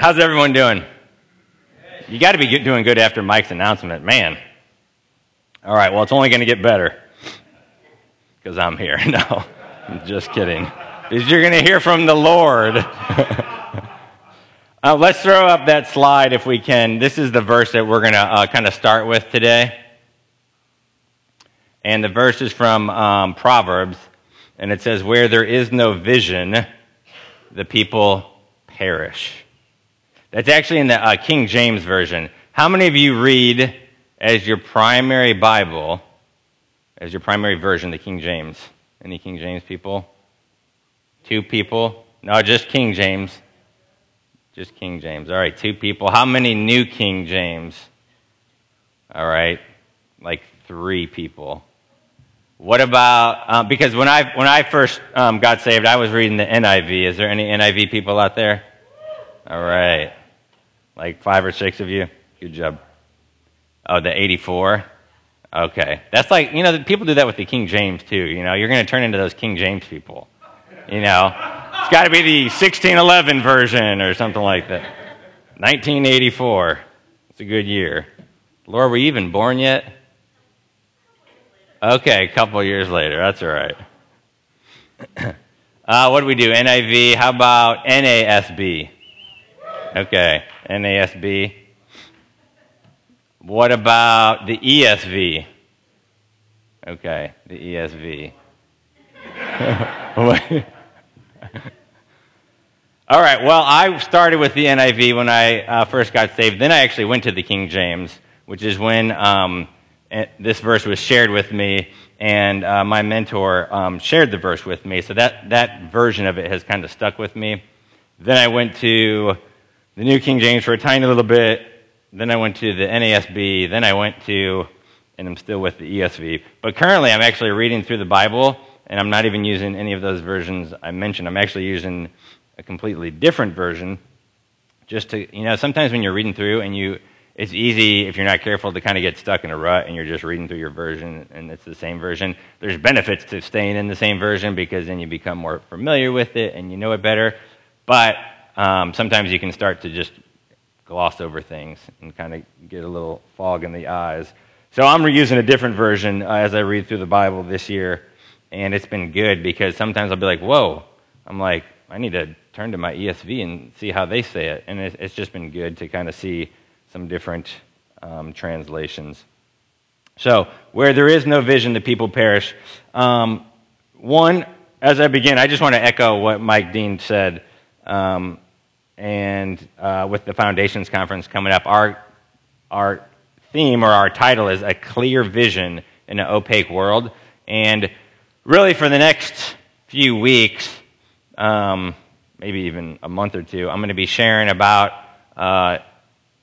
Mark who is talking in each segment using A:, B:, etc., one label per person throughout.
A: How's everyone doing? You got to be doing good after Mike's announcement, man. All right, well, it's only going to get better because I'm here. No, I'm just kidding. Because you're going to hear from the Lord. uh, let's throw up that slide if we can. This is the verse that we're going to uh, kind of start with today. And the verse is from um, Proverbs, and it says, Where there is no vision, the people perish. That's actually in the uh, King James Version. How many of you read as your primary Bible, as your primary version, the King James? Any King James people? Two people? No, just King James. Just King James. All right, two people. How many New King James? All right, like three people. What about um, because when I when I first um, got saved, I was reading the NIV. Is there any NIV people out there? All right. Like five or six of you? Good job. Oh, the 84? Okay. That's like, you know, people do that with the King James too. You know, you're going to turn into those King James people. You know, it's got to be the 1611 version or something like that. 1984. It's a good year. Laura, were you even born yet? Okay, a couple years later. That's all right. uh, what do we do? NIV. How about NASB? Okay. NASB. What about the ESV? Okay, the ESV. All right, well, I started with the NIV when I uh, first got saved. Then I actually went to the King James, which is when um, eh, this verse was shared with me, and uh, my mentor um, shared the verse with me. So that, that version of it has kind of stuck with me. Then I went to the New King James for a tiny little bit. Then I went to the NASB. Then I went to, and I'm still with the ESV. But currently, I'm actually reading through the Bible, and I'm not even using any of those versions I mentioned. I'm actually using a completely different version. Just to, you know, sometimes when you're reading through and you, it's easy if you're not careful to kind of get stuck in a rut and you're just reading through your version and it's the same version. There's benefits to staying in the same version because then you become more familiar with it and you know it better. But um, sometimes you can start to just gloss over things and kind of get a little fog in the eyes. So I'm reusing a different version uh, as I read through the Bible this year, and it's been good because sometimes I'll be like, whoa. I'm like, I need to turn to my ESV and see how they say it. And it's just been good to kind of see some different um, translations. So, where there is no vision, the people perish. Um, one, as I begin, I just want to echo what Mike Dean said. Um, and uh, with the Foundations Conference coming up, our, our theme or our title is A Clear Vision in an Opaque World. And really, for the next few weeks, um, maybe even a month or two, I'm going to be sharing about uh,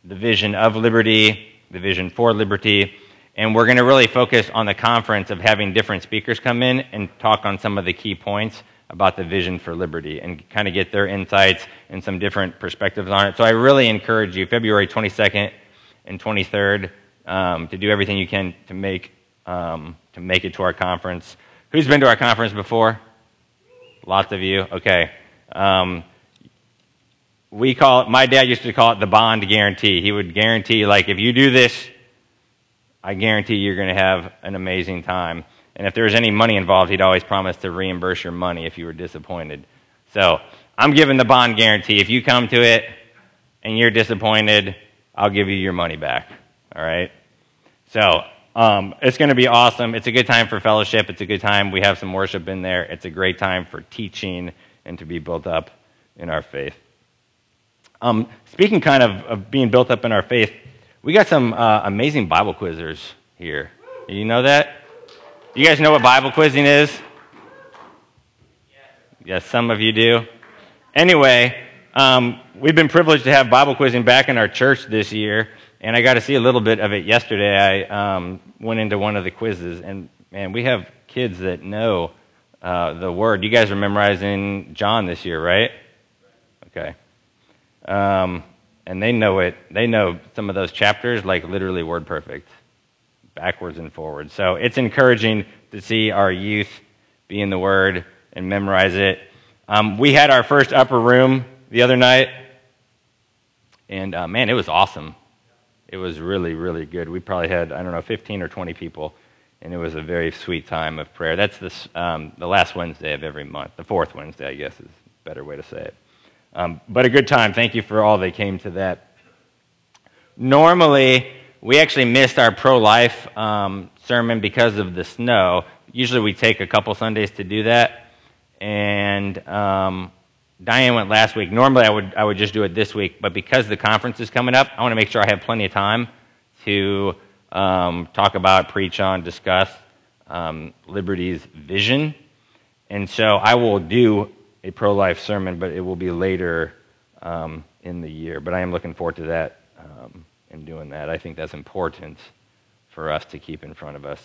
A: the vision of liberty, the vision for liberty, and we're going to really focus on the conference of having different speakers come in and talk on some of the key points about the vision for liberty and kind of get their insights and some different perspectives on it. So I really encourage you, February 22nd and 23rd, um, to do everything you can to make, um, to make it to our conference. Who's been to our conference before? Lots of you? Okay. Um, we call it, my dad used to call it the bond guarantee. He would guarantee, like, if you do this, I guarantee you're going to have an amazing time. And if there was any money involved, he'd always promise to reimburse your money if you were disappointed. So I'm giving the bond guarantee. If you come to it and you're disappointed, I'll give you your money back. All right? So um, it's going to be awesome. It's a good time for fellowship. It's a good time. We have some worship in there. It's a great time for teaching and to be built up in our faith. Um, speaking kind of of being built up in our faith, we got some uh, amazing Bible quizzers here. You know that? You guys know what Bible quizzing is? Yes, some of you do. Anyway, um, we've been privileged to have Bible quizzing back in our church this year, and I got to see a little bit of it yesterday. I um, went into one of the quizzes, and man, we have kids that know uh, the word. You guys are memorizing John this year, right? Okay. Um, and they know it. They know some of those chapters like literally word perfect backwards and forwards. So it's encouraging to see our youth be in the Word and memorize it. Um, we had our first upper room the other night. And uh, man, it was awesome. It was really, really good. We probably had, I don't know, 15 or 20 people, and it was a very sweet time of prayer. That's this, um, the last Wednesday of every month, the fourth Wednesday, I guess is a better way to say it. Um, but a good time. Thank you for all that came to that. Normally, we actually missed our pro life um, sermon because of the snow. Usually, we take a couple Sundays to do that. And um, Diane went last week. Normally, I would, I would just do it this week, but because the conference is coming up, I want to make sure I have plenty of time to um, talk about, preach on, discuss um, Liberty's vision. And so I will do a pro life sermon, but it will be later um, in the year. But I am looking forward to that um, and doing that. I think that's important for us to keep in front of us.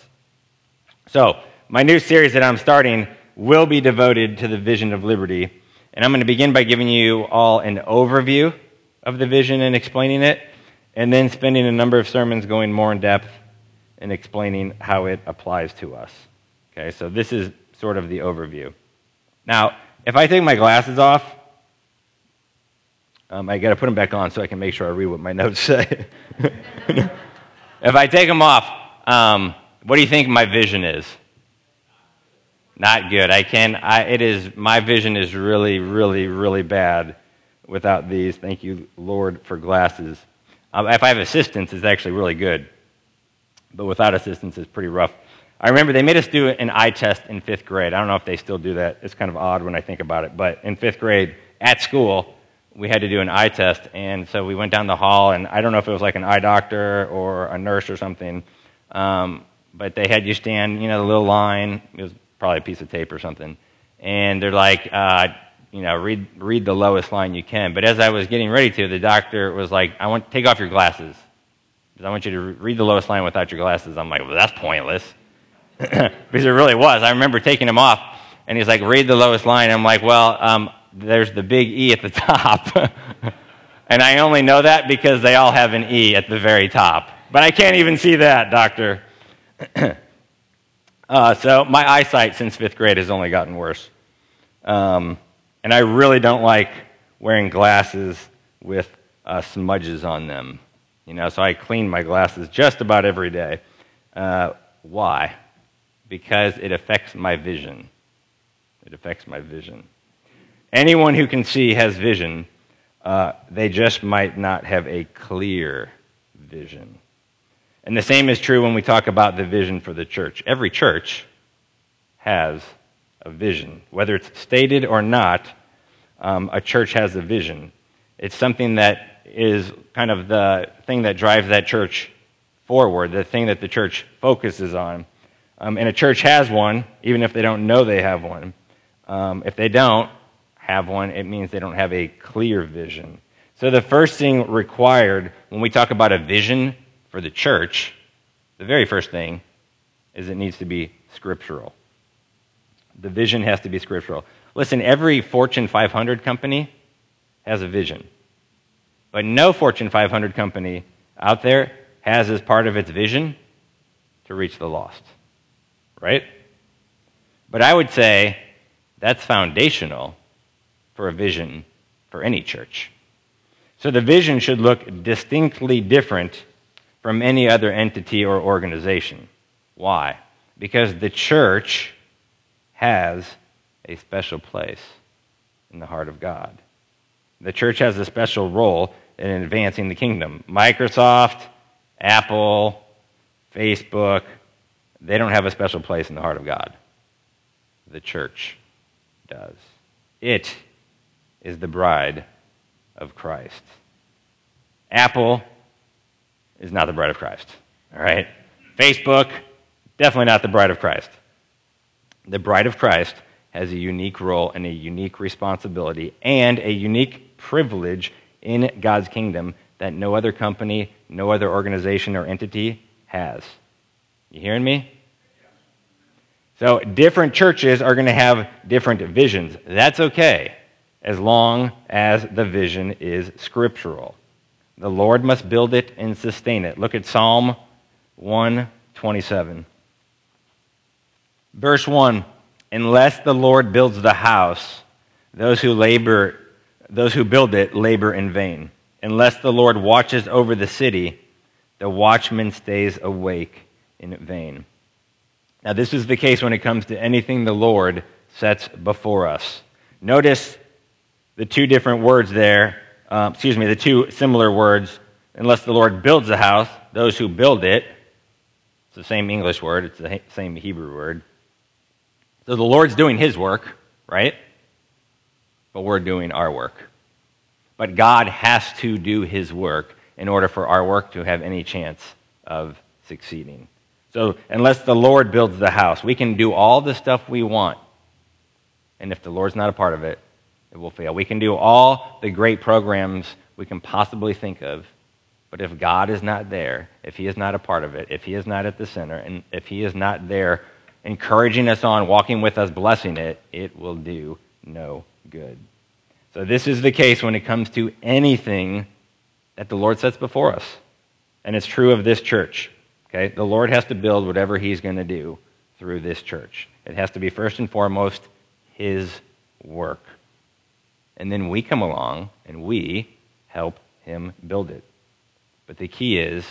A: So, my new series that I'm starting will be devoted to the vision of liberty. And I'm going to begin by giving you all an overview of the vision and explaining it, and then spending a number of sermons going more in depth and explaining how it applies to us. Okay, so this is sort of the overview. Now, if I take my glasses off, um, I got to put them back on so I can make sure I read what my notes say. if I take them off, um, what do you think my vision is? Not good. I can. I, it is. My vision is really, really, really bad without these. Thank you, Lord, for glasses. Um, if I have assistance, it's actually really good, but without assistance, it's pretty rough. I remember they made us do an eye test in fifth grade. I don't know if they still do that. It's kind of odd when I think about it, but in fifth grade at school, we had to do an eye test, and so we went down the hall, and I don't know if it was like an eye doctor or a nurse or something, um, but they had you stand, you know, the little line. It was probably a piece of tape or something. And they're like, uh, you know, read, read the lowest line you can. But as I was getting ready to, the doctor was like, I want take off your glasses. Because I want you to read the lowest line without your glasses. I'm like, well, that's pointless. because it really was. I remember taking them off, and he's like, read the lowest line. I'm like, well, um, there's the big E at the top. and I only know that because they all have an E at the very top. But I can't even see that, doctor. Uh, so my eyesight since fifth grade has only gotten worse. Um, and I really don't like wearing glasses with uh, smudges on them. You know, so I clean my glasses just about every day. Uh, why? Because it affects my vision. It affects my vision. Anyone who can see has vision. Uh, they just might not have a clear vision. And the same is true when we talk about the vision for the church. Every church has a vision. Whether it's stated or not, um, a church has a vision. It's something that is kind of the thing that drives that church forward, the thing that the church focuses on. Um, and a church has one, even if they don't know they have one. Um, if they don't have one, it means they don't have a clear vision. So the first thing required when we talk about a vision for the church, the very first thing is it needs to be scriptural. The vision has to be scriptural. Listen, every Fortune 500 company has a vision. But no Fortune 500 company out there has as part of its vision to reach the lost. Right? But I would say that's foundational for a vision for any church. So the vision should look distinctly different from any other entity or organization. Why? Because the church has a special place in the heart of God. The church has a special role in advancing the kingdom. Microsoft, Apple, Facebook, they don't have a special place in the heart of God. The church does. It is the bride of Christ. Apple is not the bride of Christ. All right? Facebook, definitely not the bride of Christ. The bride of Christ has a unique role and a unique responsibility and a unique privilege in God's kingdom that no other company, no other organization or entity has. You hearing me? So, different churches are going to have different visions. That's okay, as long as the vision is scriptural. The Lord must build it and sustain it. Look at Psalm 127. Verse 1 Unless the Lord builds the house, those who labor, those who build it labor in vain. unless the Lord watches over the city, the watchman stays awake in vain. Now, this is the case when it comes to anything the Lord sets before us. Notice the two different words there, uh, excuse me, the two similar words. Unless the Lord builds a house, those who build it, it's the same English word, it's the same Hebrew word. So the Lord's doing his work, right? But we're doing our work. But God has to do his work in order for our work to have any chance of succeeding. So, unless the Lord builds the house, we can do all the stuff we want. And if the Lord's not a part of it, it will fail. We can do all the great programs we can possibly think of, but if God is not there, if He is not a part of it, if He is not at the center, and if He is not there encouraging us on, walking with us, blessing it, it will do no good. So, this is the case when it comes to anything that the Lord sets before us. And it's true of this church. Okay? The Lord has to build whatever He's going to do through this church. It has to be first and foremost His work. And then we come along and we help Him build it. But the key is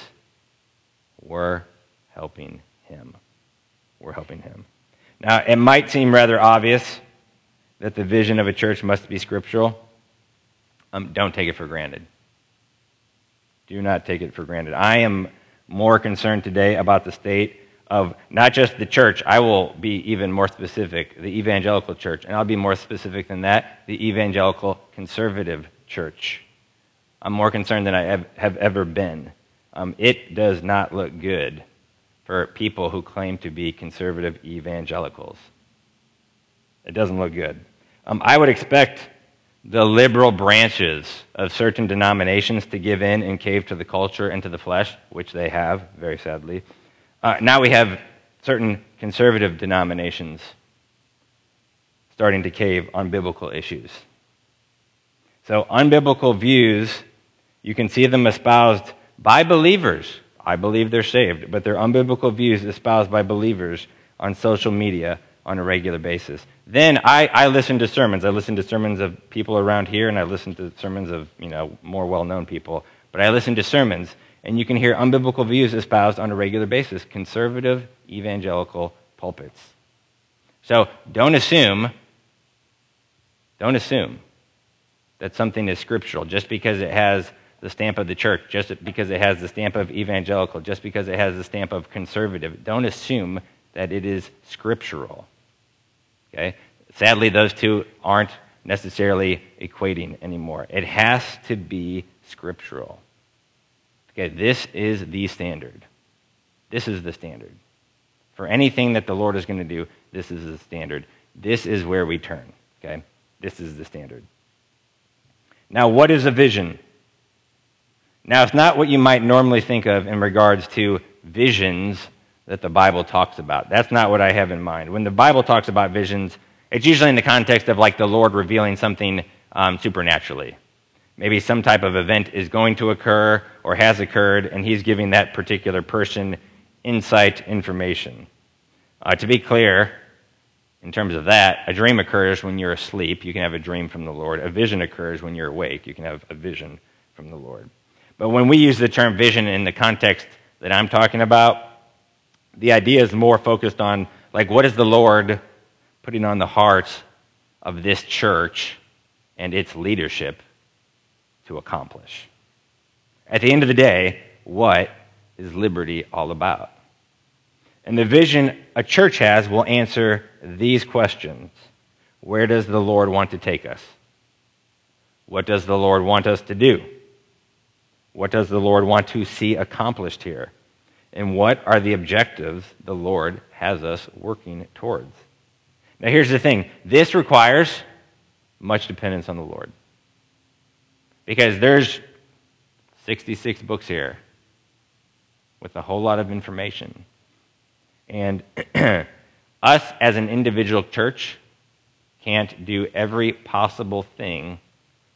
A: we're helping Him. We're helping Him. Now, it might seem rather obvious that the vision of a church must be scriptural. Um, don't take it for granted. Do not take it for granted. I am more concerned today about the state of not just the church, I will be even more specific, the evangelical church, and I'll be more specific than that, the evangelical conservative church. I'm more concerned than I have ever been. Um, it does not look good for people who claim to be conservative evangelicals. It doesn't look good. Um, I would expect the liberal branches of certain denominations to give in and cave to the culture and to the flesh, which they have, very sadly. Uh, now we have certain conservative denominations starting to cave on biblical issues. So, unbiblical views, you can see them espoused by believers. I believe they're saved, but they're unbiblical views espoused by believers on social media on a regular basis. Then I, I listen to sermons. I listen to sermons of people around here, and I listen to sermons of you know more well-known people. But I listen to sermons, and you can hear unbiblical views espoused on a regular basis. Conservative evangelical pulpits. So don't assume. Don't assume that something is scriptural just because it has the stamp of the church, just because it has the stamp of evangelical, just because it has the stamp of conservative. Don't assume that it is scriptural. Okay? Sadly, those two aren't necessarily equating anymore. It has to be scriptural. Okay, this is the standard. This is the standard. For anything that the Lord is going to do, this is the standard. This is where we turn. Okay? This is the standard. Now, what is a vision? Now, it's not what you might normally think of in regards to visions that the Bible talks about. That's not what I have in mind. When the Bible talks about visions, it's usually in the context of like the Lord revealing something um, supernaturally. Maybe some type of event is going to occur or has occurred, and he's giving that particular person insight information. Uh, to be clear, in terms of that, a dream occurs when you're asleep. You can have a dream from the Lord. A vision occurs when you're awake. You can have a vision from the Lord. But when we use the term vision in the context that I'm talking about, the idea is more focused on like what is the Lord putting on the hearts of this church and its leadership to accomplish. At the end of the day, what is liberty all about? And the vision a church has will answer these questions Where does the Lord want to take us? What does the Lord want us to do? What does the Lord want to see accomplished here? and what are the objectives the Lord has us working towards. Now, here's the thing this requires much dependence on the Lord. Because there's 66 books here with a whole lot of information. And us as an individual church can't do every possible thing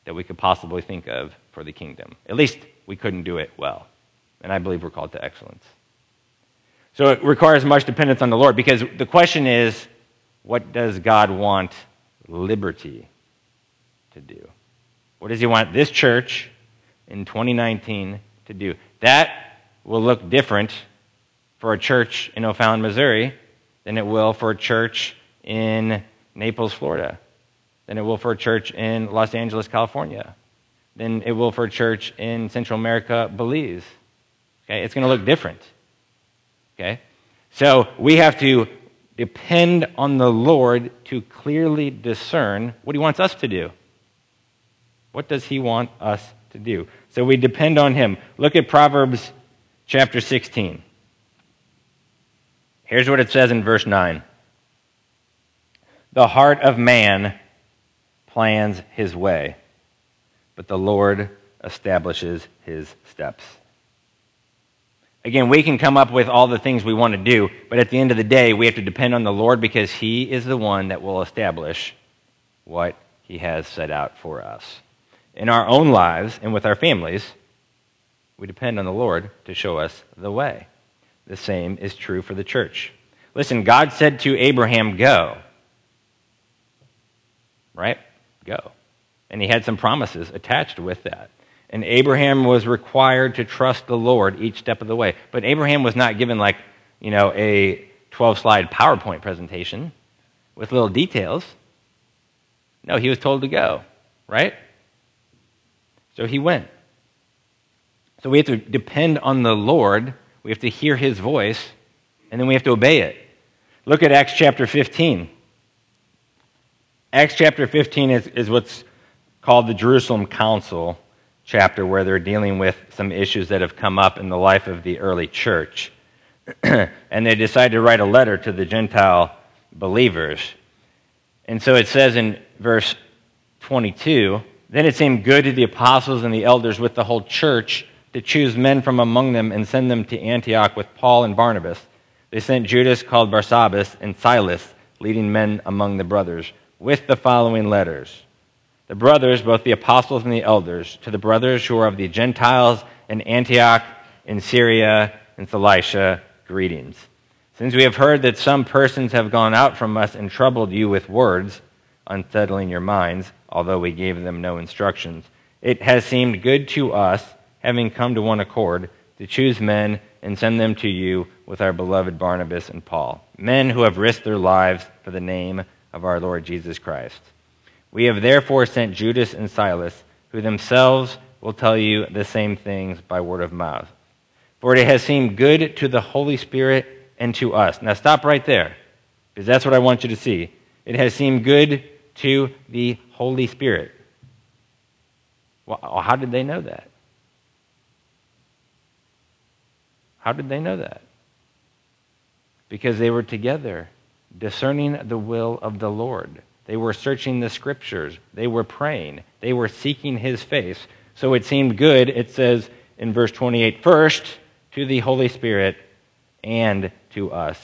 A: that we could possibly think of for the kingdom. At least we couldn't do it well. And I believe we're called to excellence. So it requires much dependence on the Lord because the question is what does God want liberty to do? What does He want this church in 2019 to do. That will look different for a church in O'Fallon, Missouri, than it will for a church in Naples, Florida, than it will for a church in Los Angeles, California, than it will for a church in Central America, Belize. Okay? It's going to look different. Okay? So we have to depend on the Lord to clearly discern what He wants us to do. What does He want us to do? So we depend on Him. Look at Proverbs chapter 16. Here's what it says in verse 9 The heart of man plans his way, but the Lord establishes his steps. Again, we can come up with all the things we want to do, but at the end of the day, we have to depend on the Lord because He is the one that will establish what He has set out for us. In our own lives and with our families, we depend on the Lord to show us the way. The same is true for the church. Listen, God said to Abraham, Go. Right? Go. And he had some promises attached with that. And Abraham was required to trust the Lord each step of the way. But Abraham was not given, like, you know, a 12 slide PowerPoint presentation with little details. No, he was told to go, right? So he went. So we have to depend on the Lord. We have to hear his voice, and then we have to obey it. Look at Acts chapter 15. Acts chapter 15 is, is what's called the Jerusalem Council chapter where they're dealing with some issues that have come up in the life of the early church. and they decide to write a letter to the Gentile believers. And so it says in verse 22 Then it seemed good to the apostles and the elders with the whole church to choose men from among them and send them to Antioch with Paul and Barnabas. They sent Judas, called Barsabbas, and Silas, leading men among the brothers, with the following letters the brothers, both the apostles and the elders, to the brothers who are of the Gentiles in Antioch, in Syria, in Cilicia, greetings. Since we have heard that some persons have gone out from us and troubled you with words, unsettling your minds, although we gave them no instructions, it has seemed good to us, having come to one accord, to choose men and send them to you with our beloved Barnabas and Paul, men who have risked their lives for the name of our Lord Jesus Christ. We have therefore sent Judas and Silas, who themselves will tell you the same things by word of mouth. For it has seemed good to the Holy Spirit and to us. Now stop right there, because that's what I want you to see. It has seemed good to the Holy Spirit. Well, uh, how did they know that? How did they know that? Because they were together, discerning the will of the Lord. They were searching the scriptures. They were praying. They were seeking his face. So it seemed good, it says in verse 28, first to the Holy Spirit and to us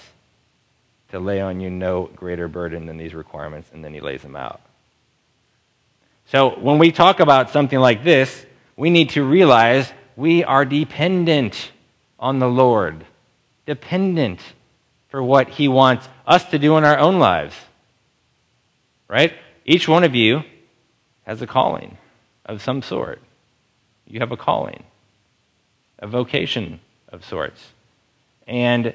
A: to lay on you no greater burden than these requirements, and then he lays them out. So when we talk about something like this, we need to realize we are dependent on the Lord, dependent for what he wants us to do in our own lives right? Each one of you has a calling of some sort. You have a calling, a vocation of sorts. And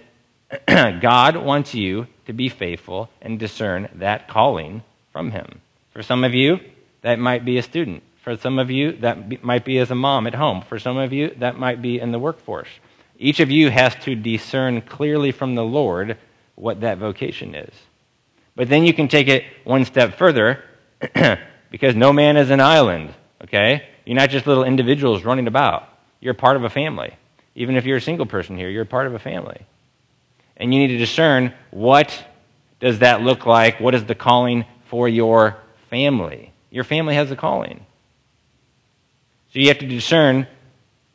A: God wants you to be faithful and discern that calling from Him. For some of you, that might be a student. For some of you, that might be as a mom at home. For some of you, that might be in the workforce. Each of you has to discern clearly from the Lord what that vocation is. But then you can take it one step further because no man is an island, okay? You're not just little individuals running about. You're part of a family. Even if you're a single person here, you're part of a family. And you need to discern what does that look like? What is the calling for your family? Your family has a calling. So you have to discern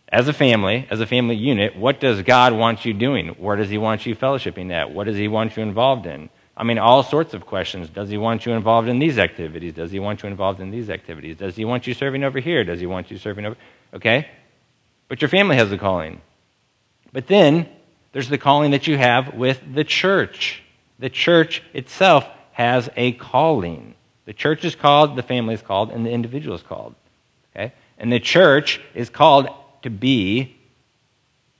A: as a family, as a family unit, what does God want you doing? Where does He want you fellowshipping at? What does He want you involved in? I mean, all sorts of questions. Does he want you involved in these activities? Does he want you involved in these activities? Does he want you serving over here? Does he want you serving over? Okay? But your family has a calling. But then there's the calling that you have with the church. The church itself has a calling. The church is called, the family is called, and the individual is called. Okay? And the church is called to be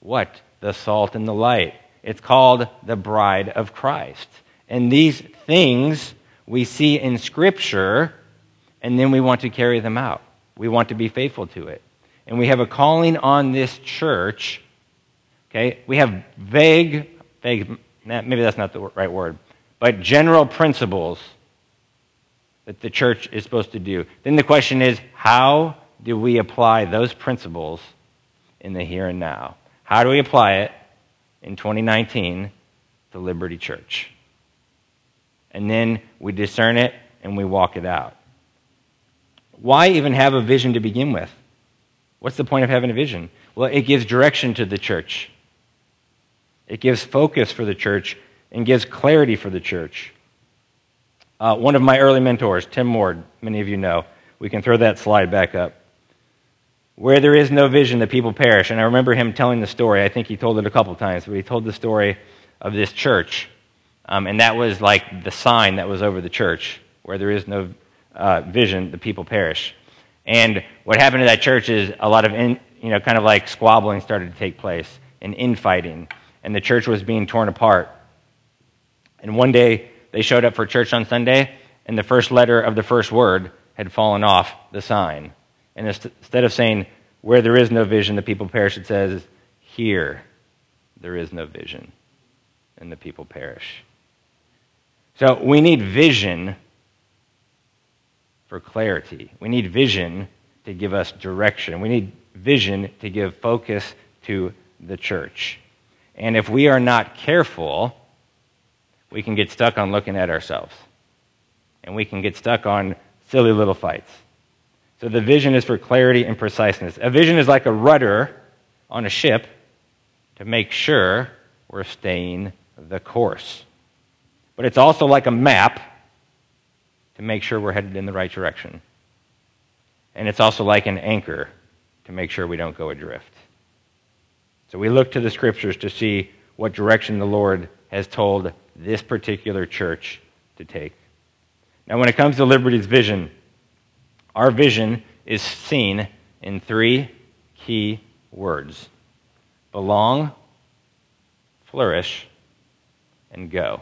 A: what? The salt and the light. It's called the bride of Christ. And these things we see in Scripture, and then we want to carry them out. We want to be faithful to it. And we have a calling on this church. Okay? We have vague, vague, maybe that's not the right word, but general principles that the church is supposed to do. Then the question is how do we apply those principles in the here and now? How do we apply it in 2019 to Liberty Church? And then we discern it and we walk it out. Why even have a vision to begin with? What's the point of having a vision? Well, it gives direction to the church. It gives focus for the church and gives clarity for the church. Uh, one of my early mentors, Tim Ward, many of you know, we can throw that slide back up. Where there is no vision, the people perish. And I remember him telling the story. I think he told it a couple times, but he told the story of this church. Um, and that was like the sign that was over the church. Where there is no uh, vision, the people perish. And what happened to that church is a lot of, in, you know, kind of like squabbling started to take place and infighting. And the church was being torn apart. And one day, they showed up for church on Sunday, and the first letter of the first word had fallen off the sign. And instead of saying, where there is no vision, the people perish, it says, here there is no vision, and the people perish. So we need vision for clarity. We need vision to give us direction. We need vision to give focus to the church. And if we are not careful, we can get stuck on looking at ourselves. And we can get stuck on silly little fights. So the vision is for clarity and preciseness. A vision is like a rudder on a ship to make sure we're staying the course. But it's also like a map to make sure we're headed in the right direction. And it's also like an anchor to make sure we don't go adrift. So we look to the scriptures to see what direction the Lord has told this particular church to take. Now, when it comes to Liberty's vision, our vision is seen in three key words belong, flourish, and go.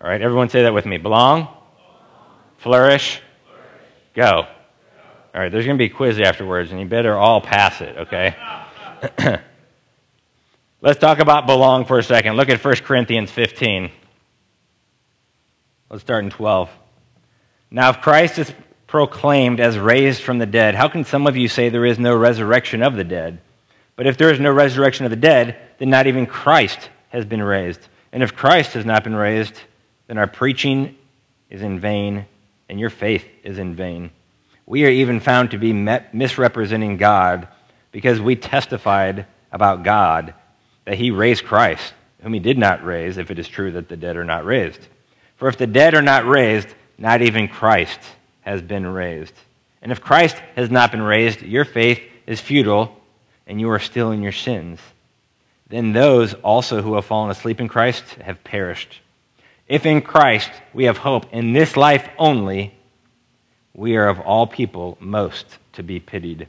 A: All right, everyone say that with me. Belong, flourish, go. All right, there's going to be a quiz afterwards, and you better all pass it, okay? Let's talk about belong for a second. Look at 1 Corinthians 15. Let's start in 12. Now, if Christ is proclaimed as raised from the dead, how can some of you say there is no resurrection of the dead? But if there is no resurrection of the dead, then not even Christ has been raised. And if Christ has not been raised, then our preaching is in vain and your faith is in vain. We are even found to be misrepresenting God because we testified about God that he raised Christ, whom he did not raise, if it is true that the dead are not raised. For if the dead are not raised, not even Christ has been raised. And if Christ has not been raised, your faith is futile, and you are still in your sins. Then those also who have fallen asleep in Christ have perished. If in Christ we have hope in this life only, we are of all people most to be pitied.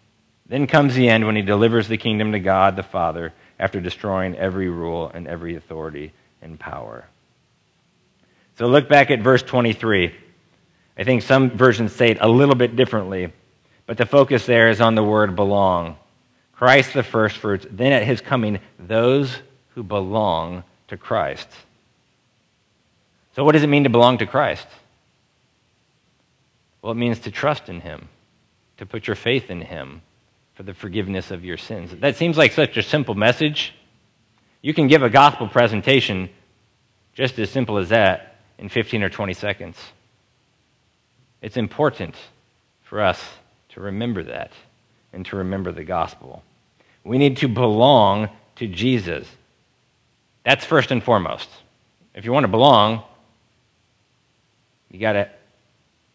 A: Then comes the end when he delivers the kingdom to God the Father after destroying every rule and every authority and power. So look back at verse 23. I think some versions say it a little bit differently, but the focus there is on the word belong. Christ the firstfruits, then at his coming, those who belong to Christ. So, what does it mean to belong to Christ? Well, it means to trust in him, to put your faith in him, for the forgiveness of your sins. That seems like such a simple message. You can give a gospel presentation just as simple as that in 15 or 20 seconds. It's important for us to remember that and to remember the gospel. We need to belong to Jesus. That's first and foremost. If you want to belong, you got to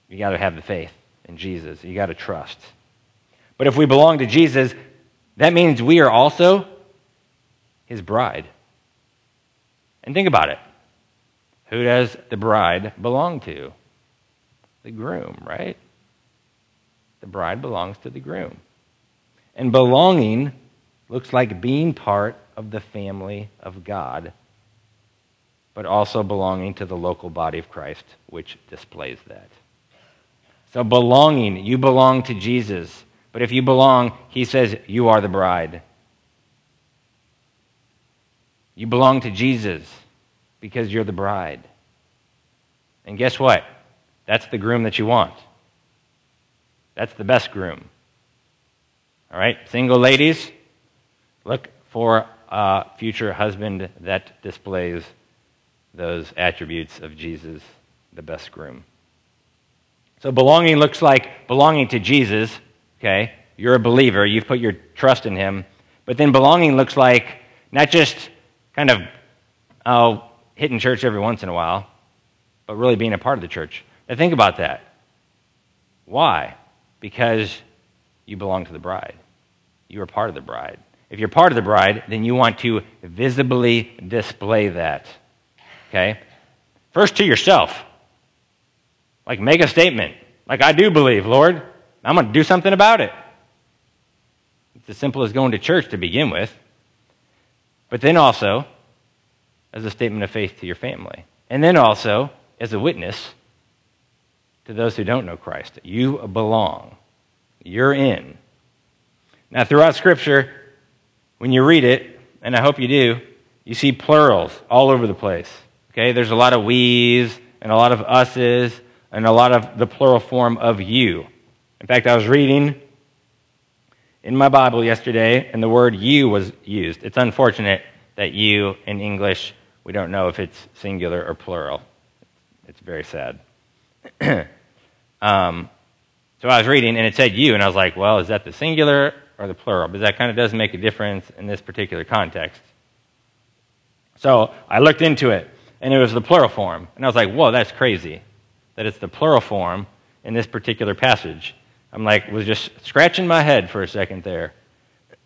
A: you got to have the faith in Jesus. You got to trust. But if we belong to Jesus, that means we are also his bride. And think about it. Who does the bride belong to? The groom, right? The bride belongs to the groom. And belonging looks like being part of the family of God, but also belonging to the local body of Christ, which displays that. So, belonging, you belong to Jesus. But if you belong, he says, you are the bride. You belong to Jesus because you're the bride. And guess what? That's the groom that you want. That's the best groom. All right, single ladies, look for a future husband that displays those attributes of Jesus, the best groom. So belonging looks like belonging to Jesus, okay? You're a believer, you've put your trust in him. But then belonging looks like not just kind of oh, hitting church every once in a while, but really being a part of the church. Now think about that. Why? Because you belong to the bride. You are part of the bride. If you're part of the bride, then you want to visibly display that. Okay? First to yourself. Like, make a statement. Like, I do believe, Lord. I'm going to do something about it. It's as simple as going to church to begin with. But then also, as a statement of faith to your family. And then also, as a witness to those who don't know Christ. You belong. You're in. Now, throughout Scripture, when you read it, and I hope you do, you see plurals all over the place. Okay? There's a lot of we's and a lot of us's and a lot of the plural form of you. In fact, I was reading in my Bible yesterday, and the word you was used. It's unfortunate that you in English, we don't know if it's singular or plural. It's very sad. um, so I was reading, and it said you, and I was like, well, is that the singular or the plural? But that kind of does make a difference in this particular context. So I looked into it, and it was the plural form. And I was like, whoa, that's crazy that it's the plural form in this particular passage. I'm like, was just scratching my head for a second there.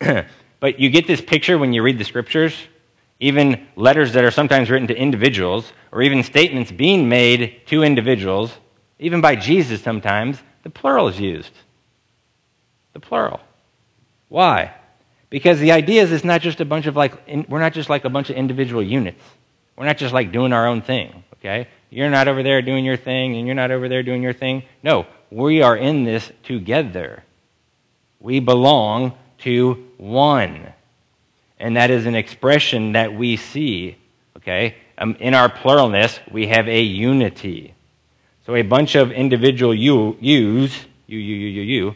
A: but you get this picture when you read the scriptures, even letters that are sometimes written to individuals, or even statements being made to individuals, even by Jesus sometimes, the plural is used. The plural. Why? Because the idea is it's not just a bunch of like, we're not just like a bunch of individual units. We're not just like doing our own thing, okay? You're not over there doing your thing, and you're not over there doing your thing. No, we are in this together. We belong to one. And that is an expression that we see, okay? Um, in our pluralness, we have a unity. So a bunch of individual you, yous, you, you, you, you, you,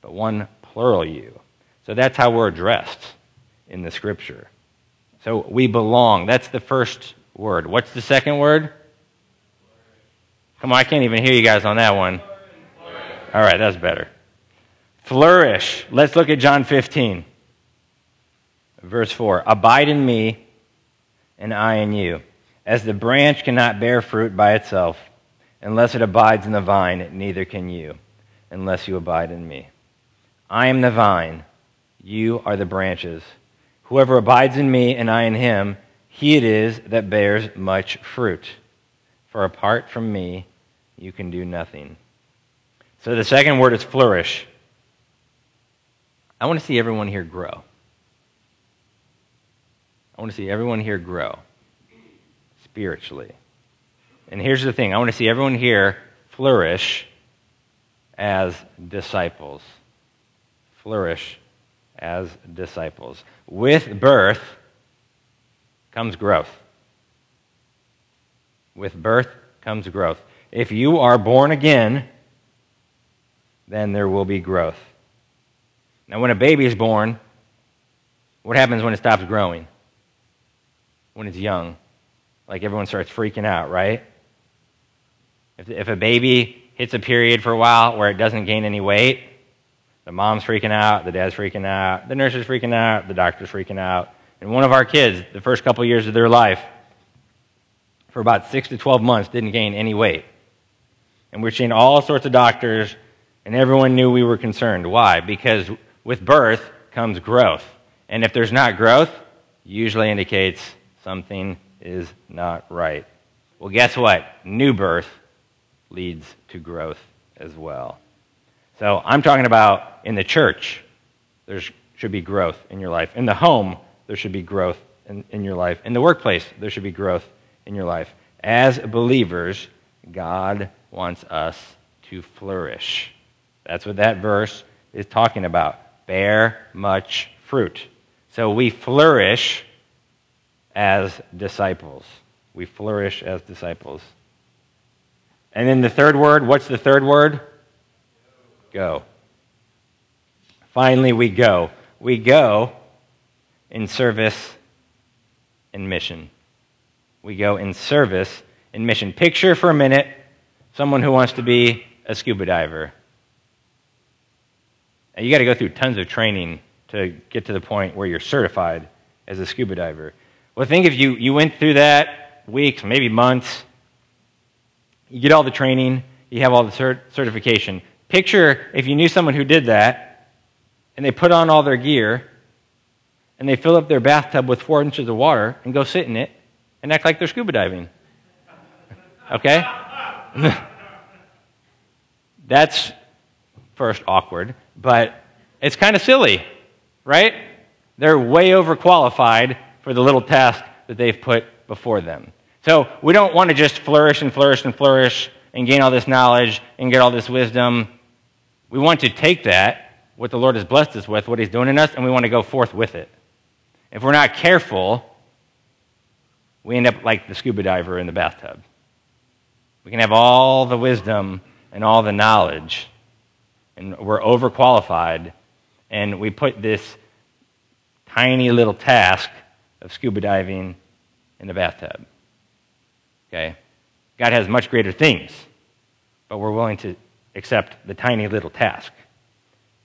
A: but one plural you. So that's how we're addressed in the scripture. So we belong. That's the first word. What's the second word? Come on, I can't even hear you guys on that one. All right, that's better. Flourish. Let's look at John 15, verse 4. Abide in me, and I in you. As the branch cannot bear fruit by itself unless it abides in the vine, neither can you unless you abide in me. I am the vine, you are the branches. Whoever abides in me and I in him, he it is that bears much fruit. For apart from me, you can do nothing. So the second word is flourish. I want to see everyone here grow. I want to see everyone here grow spiritually. And here's the thing I want to see everyone here flourish as disciples. Flourish as disciples. With birth comes growth. With birth comes growth. If you are born again, then there will be growth. Now, when a baby is born, what happens when it stops growing? When it's young. Like everyone starts freaking out, right? If, if a baby hits a period for a while where it doesn't gain any weight, The mom's freaking out, the dad's freaking out, the nurse is freaking out, the doctor's freaking out. And one of our kids, the first couple years of their life, for about six to 12 months, didn't gain any weight. And we're seeing all sorts of doctors, and everyone knew we were concerned. Why? Because with birth comes growth. And if there's not growth, usually indicates something is not right. Well, guess what? New birth leads to growth as well. So I'm talking about in the church, there should be growth in your life. In the home, there should be growth in, in your life. In the workplace, there should be growth in your life. As believers, God wants us to flourish. That's what that verse is talking about. Bear much fruit. So we flourish as disciples. We flourish as disciples. And then the third word, what's the third word? Go. Finally, we go. We go in service and mission. We go in service and mission. Picture for a minute someone who wants to be a scuba diver. And you got to go through tons of training to get to the point where you're certified as a scuba diver. Well, think if you, you went through that weeks, maybe months, you get all the training, you have all the cert- certification. Picture if you knew someone who did that, and they put on all their gear, and they fill up their bathtub with four inches of water and go sit in it and act like they're scuba diving. Okay? That's first awkward, but it's kind of silly, right? They're way overqualified for the little task that they've put before them. So we don't want to just flourish and flourish and flourish and gain all this knowledge and get all this wisdom. We want to take that, what the Lord has blessed us with, what He's doing in us, and we want to go forth with it. If we're not careful, we end up like the scuba diver in the bathtub. We can have all the wisdom and all the knowledge, and we're overqualified, and we put this tiny little task of scuba diving in the bathtub. Okay? God has much greater things, but we're willing to accept the tiny little task.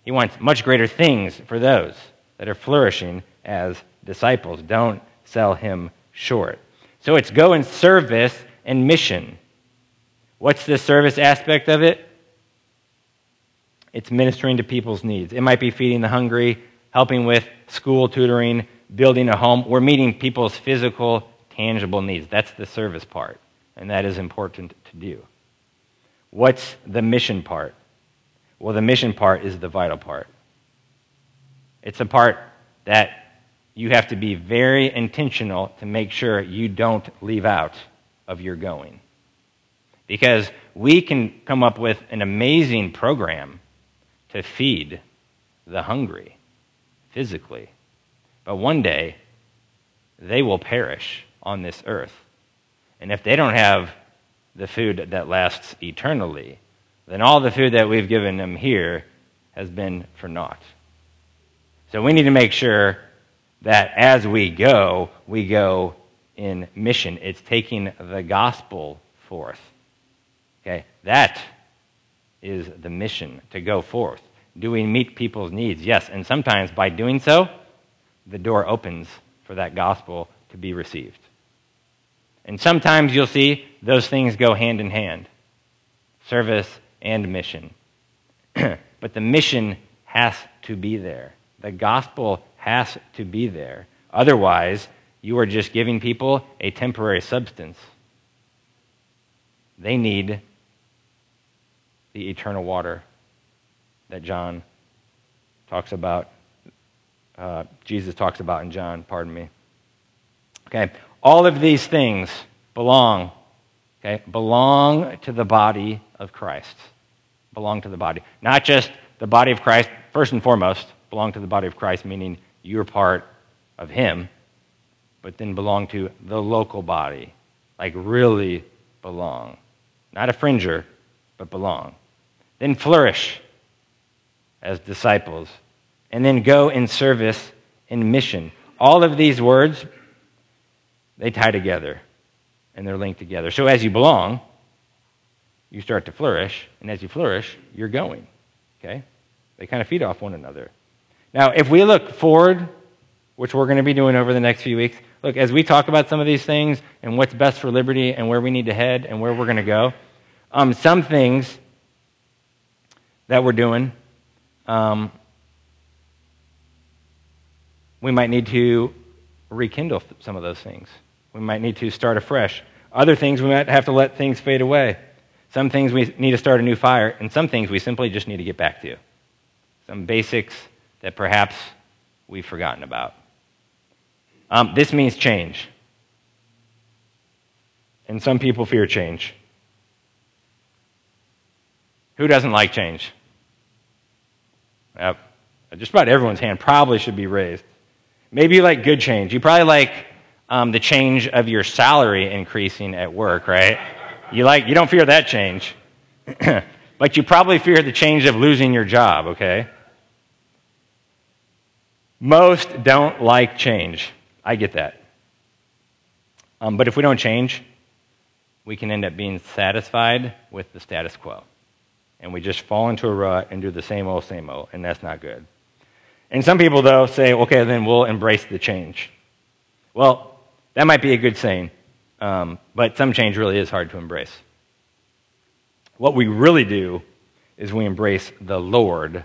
A: He wants much greater things for those that are flourishing as disciples. Don't sell him short. So it's go in service and mission. What's the service aspect of it? It's ministering to people's needs. It might be feeding the hungry, helping with school tutoring, building a home. We're meeting people's physical, tangible needs. That's the service part, and that is important to do. What's the mission part? Well, the mission part is the vital part. It's a part that you have to be very intentional to make sure you don't leave out of your going. Because we can come up with an amazing program to feed the hungry physically. But one day, they will perish on this earth. And if they don't have the food that lasts eternally, then all the food that we've given them here has been for naught. So we need to make sure that as we go, we go in mission. It's taking the gospel forth. Okay, that is the mission to go forth. Do we meet people's needs? Yes, and sometimes by doing so, the door opens for that gospel to be received. And sometimes you'll see those things go hand in hand service and mission. but the mission has to be there, the gospel has to be there. Otherwise, you are just giving people a temporary substance. They need the eternal water that John talks about uh, Jesus talks about in John, pardon me. Okay, all of these things belong, okay, belong to the body of Christ. Belong to the body. Not just the body of Christ, first and foremost, belong to the body of Christ, meaning you're part of Him, but then belong to the local body. Like really belong. Not a fringer, but belong. Then flourish as disciples and then go in service in mission. All of these words, they tie together and they're linked together. So as you belong, you start to flourish, and as you flourish, you're going. Okay? They kind of feed off one another. Now, if we look forward, which we're going to be doing over the next few weeks, look, as we talk about some of these things and what's best for liberty and where we need to head and where we're going to go, um, some things that we're doing, um, we might need to rekindle some of those things. We might need to start afresh. Other things, we might have to let things fade away. Some things we need to start a new fire, and some things we simply just need to get back to. Some basics that perhaps we've forgotten about. Um, this means change. And some people fear change. Who doesn't like change? Uh, just about everyone's hand probably should be raised. Maybe you like good change. You probably like um, the change of your salary increasing at work, right? You like you don't fear that change, but you probably fear the change of losing your job. Okay. Most don't like change. I get that. Um, but if we don't change, we can end up being satisfied with the status quo. And we just fall into a rut and do the same old, same old, and that's not good. And some people, though, say, okay, then we'll embrace the change. Well, that might be a good saying, um, but some change really is hard to embrace. What we really do is we embrace the Lord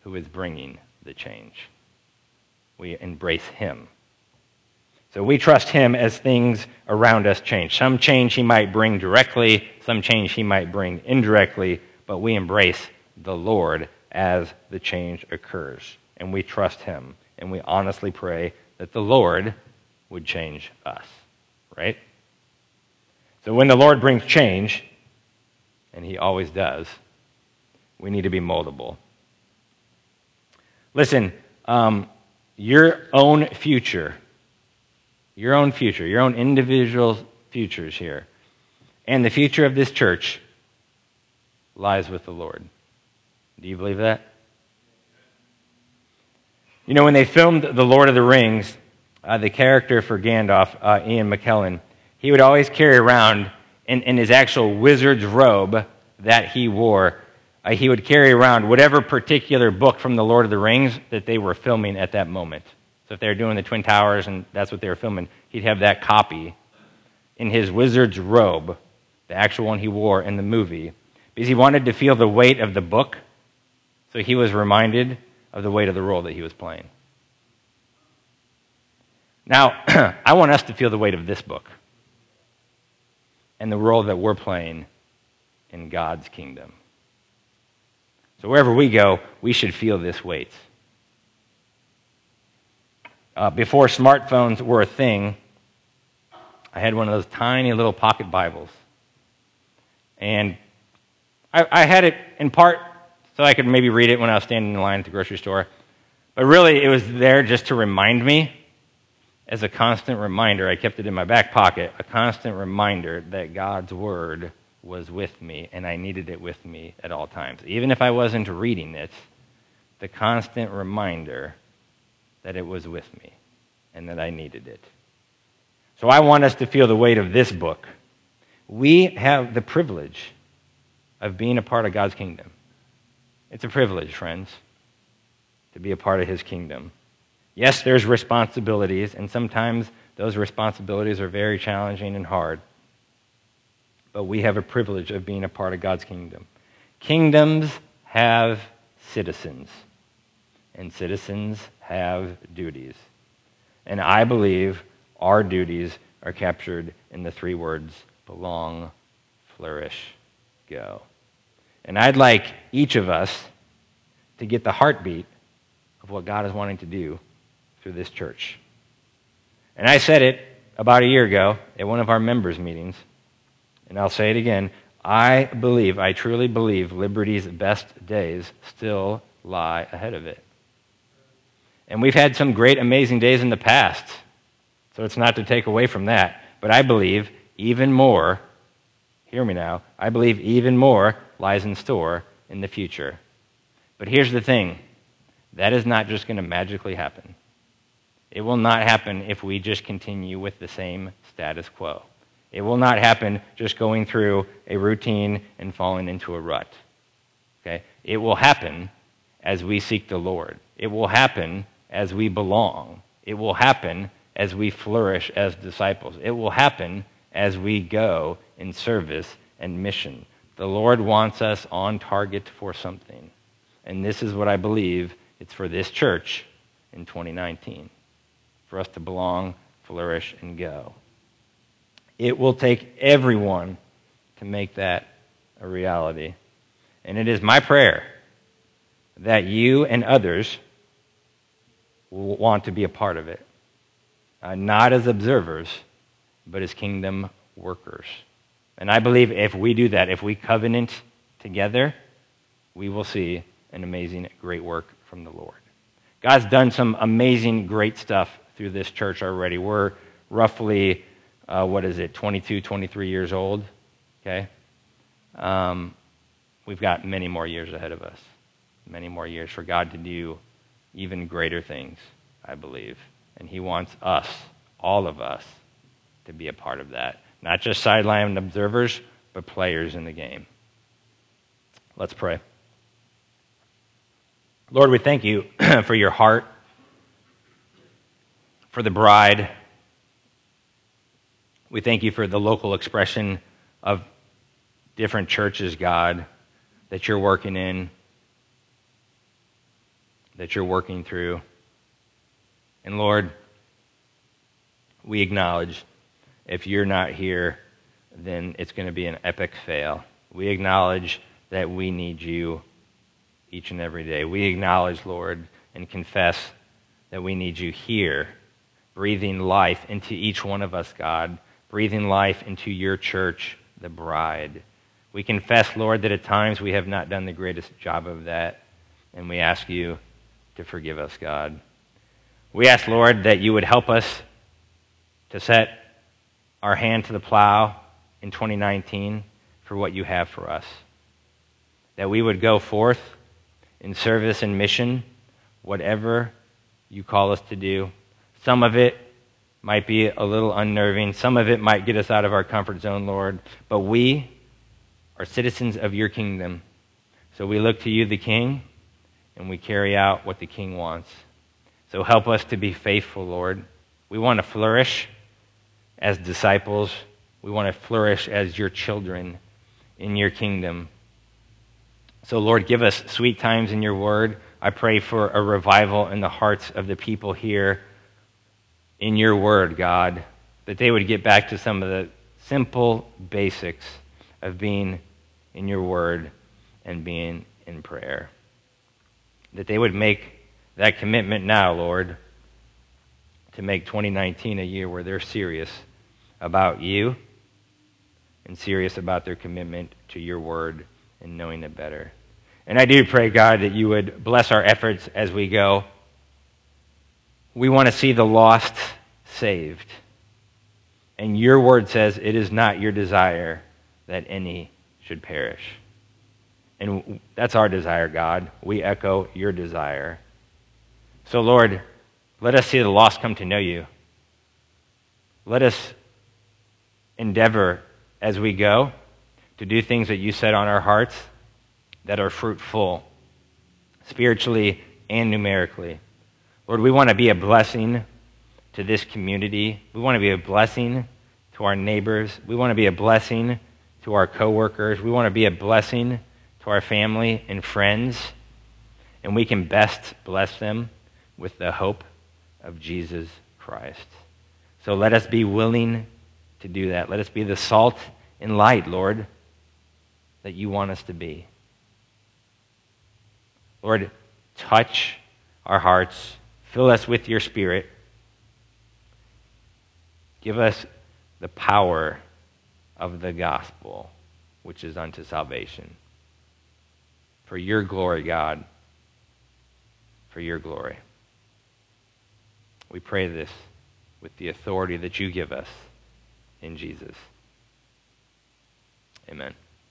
A: who is bringing the change. We embrace Him. So we trust Him as things around us change. Some change He might bring directly, some change He might bring indirectly, but we embrace the Lord as the change occurs and we trust Him. And we honestly pray that the Lord would change us, right? So when the Lord brings change, and He always does, we need to be moldable. Listen, um, your own future, your own future, your own individual futures here, and the future of this church lies with the Lord. Do you believe that? You know, when they filmed The Lord of the Rings, uh, the character for Gandalf, uh, Ian McKellen, he would always carry around in, in his actual wizard's robe that he wore, uh, he would carry around whatever particular book from The Lord of the Rings that they were filming at that moment. So if they were doing the Twin Towers and that's what they were filming, he'd have that copy in his wizard's robe, the actual one he wore in the movie, because he wanted to feel the weight of the book. So he was reminded of the weight of the role that he was playing. Now, I want us to feel the weight of this book and the role that we're playing in God's kingdom. So wherever we go, we should feel this weight. Uh, before smartphones were a thing, I had one of those tiny little pocket Bibles. And I, I had it in part so I could maybe read it when I was standing in line at the grocery store. But really, it was there just to remind me, as a constant reminder. I kept it in my back pocket, a constant reminder that God's Word was with me, and I needed it with me at all times. Even if I wasn't reading it, the constant reminder that it was with me and that I needed it. So I want us to feel the weight of this book. We have the privilege of being a part of God's kingdom. It's a privilege, friends, to be a part of his kingdom. Yes, there's responsibilities, and sometimes those responsibilities are very challenging and hard. But we have a privilege of being a part of God's kingdom. Kingdoms have citizens, and citizens have duties. And I believe our duties are captured in the three words belong, flourish, go. And I'd like each of us to get the heartbeat of what God is wanting to do through this church. And I said it about a year ago at one of our members' meetings, and I'll say it again. I believe, I truly believe, Liberty's best days still lie ahead of it. And we've had some great, amazing days in the past, so it's not to take away from that. But I believe even more, hear me now, I believe even more lies in store in the future. But here's the thing that is not just going to magically happen. It will not happen if we just continue with the same status quo. It will not happen just going through a routine and falling into a rut. Okay? It will happen as we seek the Lord. It will happen as we belong. It will happen as we flourish as disciples. It will happen as we go in service and mission. The Lord wants us on target for something. And this is what I believe it's for this church in 2019 for us to belong, flourish, and go. It will take everyone to make that a reality. And it is my prayer that you and others will want to be a part of it. Uh, not as observers, but as kingdom workers. And I believe if we do that, if we covenant together, we will see an amazing, great work from the Lord. God's done some amazing, great stuff through this church already. We're roughly, uh, what is it, 22, 23 years old. Okay? Um, we've got many more years ahead of us. Many more years for God to do even greater things, I believe. And He wants us, all of us, to be a part of that. Not just sideline observers, but players in the game. Let's pray. Lord, we thank you for your heart, for the bride. We thank you for the local expression of different churches, God, that you're working in, that you're working through. And Lord, we acknowledge if you're not here, then it's going to be an epic fail. We acknowledge that we need you each and every day. We acknowledge, Lord, and confess that we need you here, breathing life into each one of us, God, breathing life into your church, the bride. We confess, Lord, that at times we have not done the greatest job of that, and we ask you to forgive us, God. We ask, Lord, that you would help us to set our hand to the plow in 2019 for what you have for us. That we would go forth in service and mission, whatever you call us to do. Some of it might be a little unnerving, some of it might get us out of our comfort zone, Lord, but we are citizens of your kingdom. So we look to you, the King, and we carry out what the King wants. So help us to be faithful, Lord. We want to flourish as disciples. We want to flourish as your children in your kingdom. So, Lord, give us sweet times in your word. I pray for a revival in the hearts of the people here in your word, God, that they would get back to some of the simple basics of being in your word and being in prayer. That they would make that commitment now, Lord, to make 2019 a year where they're serious about you and serious about their commitment to your word and knowing it better. And I do pray, God, that you would bless our efforts as we go. We want to see the lost saved. And your word says it is not your desire that any should perish. And that's our desire, God. We echo your desire. So, Lord, let us see the lost come to know you. Let us endeavor as we go to do things that you set on our hearts that are fruitful, spiritually and numerically. Lord, we want to be a blessing to this community. We want to be a blessing to our neighbors. We want to be a blessing to our coworkers. We want to be a blessing to our family and friends. And we can best bless them with the hope of Jesus Christ. So let us be willing to do that. Let us be the salt and light, Lord, that you want us to be. Lord, touch our hearts, fill us with your spirit. Give us the power of the gospel, which is unto salvation. For your glory, God. For your glory. We pray this with the authority that you give us in Jesus. Amen.